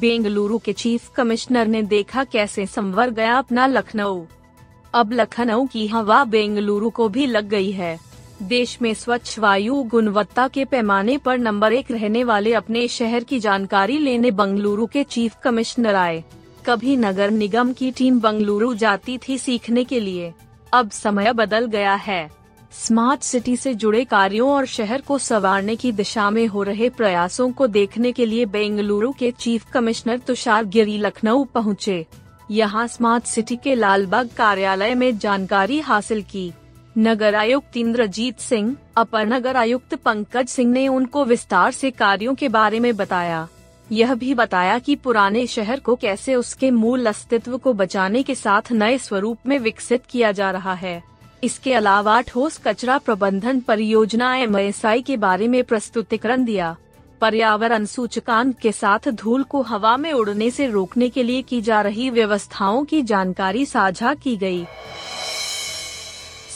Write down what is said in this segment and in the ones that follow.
बेंगलुरु के chief commissioner ने देखा कैसे संवर गया अपना लखनऊ। अब लखनऊ की हवा बेंगलुरु को भी लग गई है। देश में स्वच्छ वायु गुणवत्ता के पैमाने पर नंबर एक रहने वाले अपने शहर की जानकारी लेने बंगलुरु के चीफ कमिश्नर आए। कभी नगर निगम की टीम बंगलुरु जाती थी सीखने के लिए। अब समय बदल गया है। स्मार्ट सिटी से जुड़े कार्यों और शहर को संवारने की दिशा में हो रहे प्रयासों को देखने के लिए बेंगलुरु के चीफ कमिश्नर तुषार गिरी लखनऊ पहुँचे। यहाँ स्मार्ट सिटी के लालबाग कार्यालय में जानकारी हासिल की। नगर आयुक्त इंद्रजीत सिंह, अपर नगर आयुक्त पंकज सिंह ने उनको विस्तार से कार्यों के बारे में बताया। यह भी बताया कि पुराने शहर को कैसे उसके मूल अस्तित्व को बचाने के साथ नए स्वरूप में विकसित किया जा रहा है। इसके अलावा ठोस कचरा प्रबंधन परियोजना एमएसआई के बारे में प्रस्तुतिकरण दिया। पर्यावरण सूचकांक के साथ धूल को हवा में उड़ने से रोकने के लिए की जा रही व्यवस्थाओं की जानकारी साझा की गई।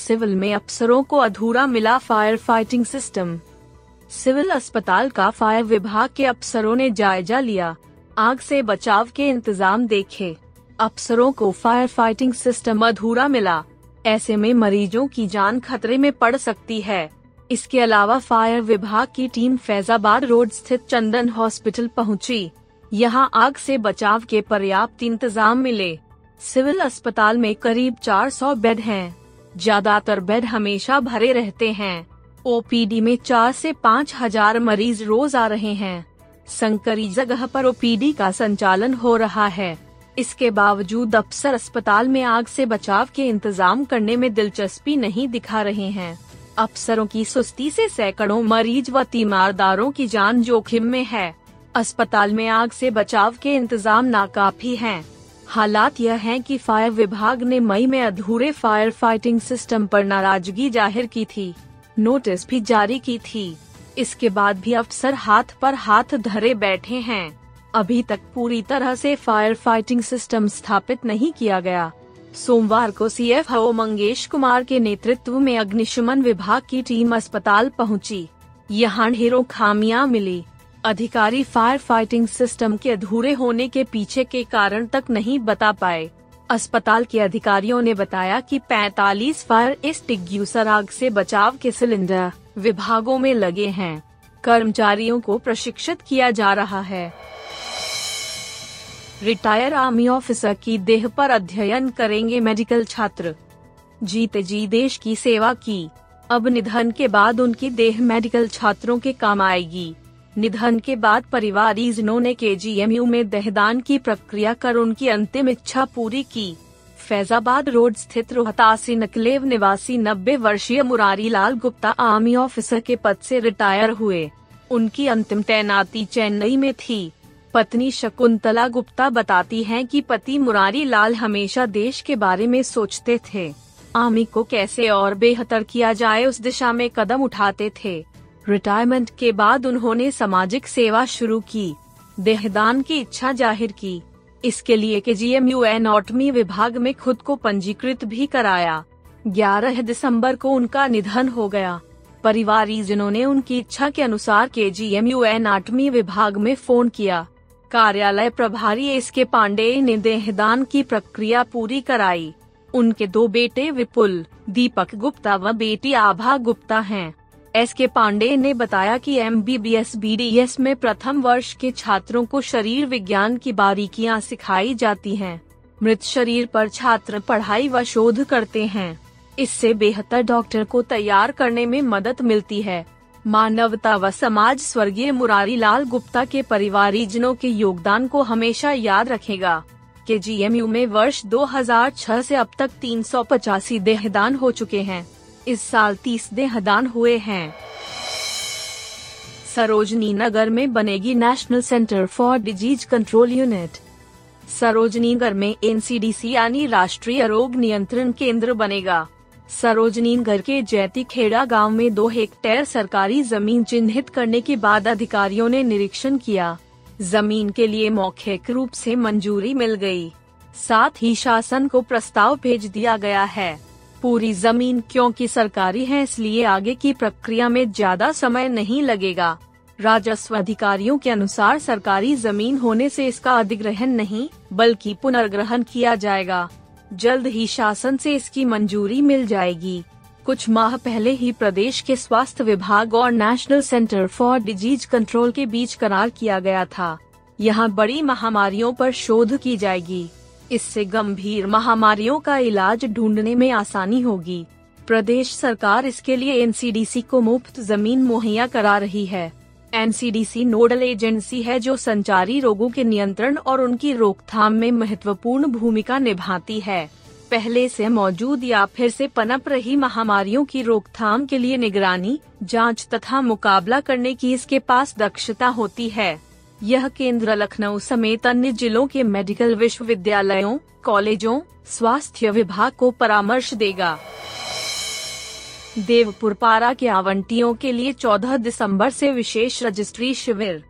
सिविल में अफसरों को अधूरा मिला फायर फाइटिंग सिस्टम सिविल अस्पताल का फायर विभाग के अफसरों ने जायजा लिया। आग से बचाव के इंतज़ाम देखे। अफसरों को फायर फाइटिंग सिस्टम अधूरा मिला। ऐसे में मरीजों की जान खतरे में पड़ सकती है। इसके अलावा फायर विभाग की टीम फैजाबाद रोड स्थित चंदन हॉस्पिटल पहुँची। यहाँ आग से बचाव के पर्याप्त इंतज़ाम मिले। सिविल अस्पताल में करीब 400 बेड हैं। ज़्यादातर बेड हमेशा भरे रहते हैं। ओपीडी में चार से पाँच हज़ार मरीज़ रोज आ रहे हैं। संकरी जगह पर ओपीडी का संचालन हो रहा है। इसके बावजूद अफसर अस्पताल में आग से बचाव के इंतज़ाम करने में दिलचस्पी नहीं दिखा रहे हैं। अफसरों की सुस्ती से सैकड़ों मरीज़ व तीमारदारों की जान जोखिम में है। अस्पताल में आग से बचाव के इंतज़ाम नाकाफी हैं। हालात यह हैं कि फायर विभाग ने मई में अधूरे फायर फाइटिंग सिस्टम पर नाराज़गी ज़ाहिर की थी। नोटिस भी जारी की थी। इसके बाद भी अफसर हाथ पर हाथ धरे बैठे हैं। अभी तक पूरी तरह से फायर फाइटिंग सिस्टम स्थापित नहीं किया गया। सोमवार को सीएफओ मंगेश कुमार के नेतृत्व में अग्निशमन विभाग की टीम अस्पताल पहुँची। यहाँ ढेरों खामियाँ मिली। अधिकारी फायर फाइटिंग सिस्टम के अधूरे होने के पीछे के कारण तक नहीं बता पाए। अस्पताल के अधिकारियों ने बताया कि 45 फायर इस एक्सटिंग्यूशर आग से बचाव के सिलेंडर विभागों में लगे हैं। कर्मचारियों को प्रशिक्षित किया जा रहा है। रिटायर आर्मी ऑफिसर की देह पर अध्ययन करेंगे मेडिकल छात्र। जीते जी देश की सेवा की। अब निधन के बाद उनकी देह मेडिकल छात्रों के काम आएगी। निधन के बाद परिवार परिवारीजनों ने के में देहदान की प्रक्रिया कर उनकी अंतिम इच्छा पूरी की। फैजाबाद रोड स्थित रोहतासी नकलेव निवासी 90 वर्षीय मुरारी लाल गुप्ता आर्मी ऑफिसर के पद से रिटायर हुए। उनकी अंतिम तैनाती चेन्नई में थी। पत्नी शकुंतला गुप्ता बताती हैं कि पति मुरारी लाल हमेशा देश के बारे में सोचते थे। आर्मी को कैसे और बेहतर किया जाए उस दिशा में कदम उठाते थे। रिटायरमेंट के बाद उन्होंने सामाजिक सेवा शुरू की, देहदान की इच्छा ज़ाहिर की। इसके लिए के जी एम यू विभाग में खुद को पंजीकृत भी कराया। 11 दिसंबर को उनका निधन हो गया। परिवारी जिन्होंने उनकी इच्छा के अनुसार के जी एम यू विभाग में फ़ोन किया। कार्यालय प्रभारी एस के पांडे ने देहदान की प्रक्रिया पूरी कराई उनके दो बेटे विपुल, दीपक गुप्ता व बेटी आभा गुप्ता हैं। एस के पांडे ने बताया कि M B B S B D S में प्रथम वर्ष के छात्रों को शरीर विज्ञान की बारीकियाँ सिखाई जाती हैं। मृत शरीर पर छात्र पढ़ाई व शोध करते हैं इससे बेहतर डॉक्टर को तैयार करने में मदद मिलती है मानवता व समाज स्वर्गीय मुरारी लाल गुप्ता के परिवारीजनों के योगदान को हमेशा याद रखेगा। के जी में वर्ष 2006 से अब तक तीन सौ पचासी देहदान हो चुके हैं। इस साल 30 देहदान हुए हैं। सरोजनी नगर में बनेगी national centre for disease control unit. Sarojini Nagar में एनसीडीसी यानी राष्ट्रीय रोग नियंत्रण केंद्र बनेगा। सरोजनी नगर के जैती खेड़ा गाँव में दो हेक्टेयर सरकारी ज़मीन चिन्हित करने के बाद अधिकारियों ने निरीक्षण किया। ज़मीन के लिए मौखिक रूप से मंजूरी मिल गई। साथ ही शासन को प्रस्ताव भेज दिया गया है। पूरी ज़मीन क्योंकि सरकारी है, इसलिए आगे की प्रक्रिया में ज़्यादा समय नहीं लगेगा। राजस्व अधिकारियों के अनुसार सरकारी ज़मीन होने से इसका अधिग्रहण नहीं, बल्कि पुनर्ग्रहण किया जाएगा। जल्द ही शासन से इसकी मंजूरी मिल जाएगी। कुछ माह पहले ही प्रदेश के स्वास्थ्य विभाग और national centre for disease control के बीच करार किया गया था। यहाँ बड़ी महामारियों पर शोध की जाएगी। इससे गंभीर महामारियों का इलाज ढूँढने में आसानी होगी। प्रदेश सरकार इसके लिए एनसीडीसी को मुफ़्त ज़मीन मुहैया करा रही है। एनसीडीसी नोडल एजेंसी है जो संचारी रोगों के नियंत्रण और उनकी रोकथाम में महत्वपूर्ण भूमिका निभाती है। पहले से मौजूद या फिर से पनप रही महामारियों की रोकथाम के लिए निगरानी, जाँच तथा मुकाबला करने की इसके पास दक्षता होती है। यह केंद्र लखनऊ समेत अन्य जिलों के मेडिकल विश्वविद्यालयों, कॉलेजों, स्वास्थ्य विभाग को परामर्श देगा। देवपुर पारा के आवंटियों के लिए 14 दिसंबर से विशेष रजिस्ट्री शिविर।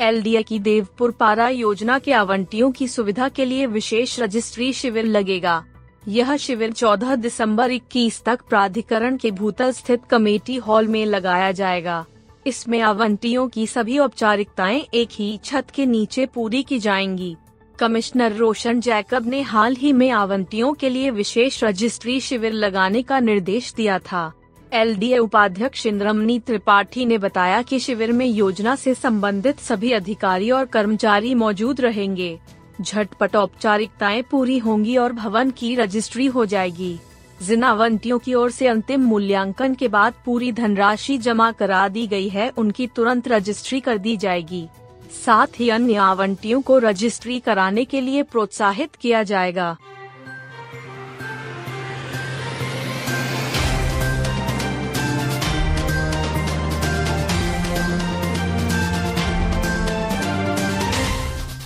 एल की देवपुर पारा योजना के आवंटियों की सुविधा के लिए विशेष रजिस्ट्री शिविर लगेगा। यह शिविर 14 दिसंबर 21 तक प्राधिकरण के भूतल स्थित कमेटी हॉल में लगाया जाएगा। इसमें आवंटियों की सभी औपचारिकताएँ एक ही छत के नीचे पूरी की जाएँगी। कमिश्नर रोशन जैकब ने हाल ही में आवंटियों के लिए विशेष रजिस्ट्री शिविर लगाने का निर्देश दिया था। एलडीए उपाध्यक्ष इंद्रमनी त्रिपाठी ने बताया कि शिविर में योजना से संबंधित सभी अधिकारी और कर्मचारी मौजूद रहेंगे। झटपट औपचारिकताएँ पूरी होंगी और भवन की रजिस्ट्री हो जाएगी। जिन आवंटियों की ओर से अंतिम मूल्यांकन के बाद पूरी धनराशि जमा करा दी गई है, उनकी तुरंत रजिस्ट्री कर दी जाएगी। साथ ही अन्य आवंटियों को रजिस्ट्री कराने के लिए प्रोत्साहित किया जाएगा।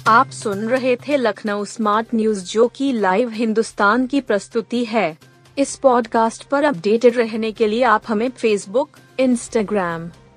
आप सुन रहे थे लखनऊ स्मार्ट न्यूज़, जो की लाइव हिंदुस्तान की प्रस्तुति है। इस पॉडकास्ट पर अपडेटेड रहने के लिए आप हमें फेसबुक इंस्टाग्राम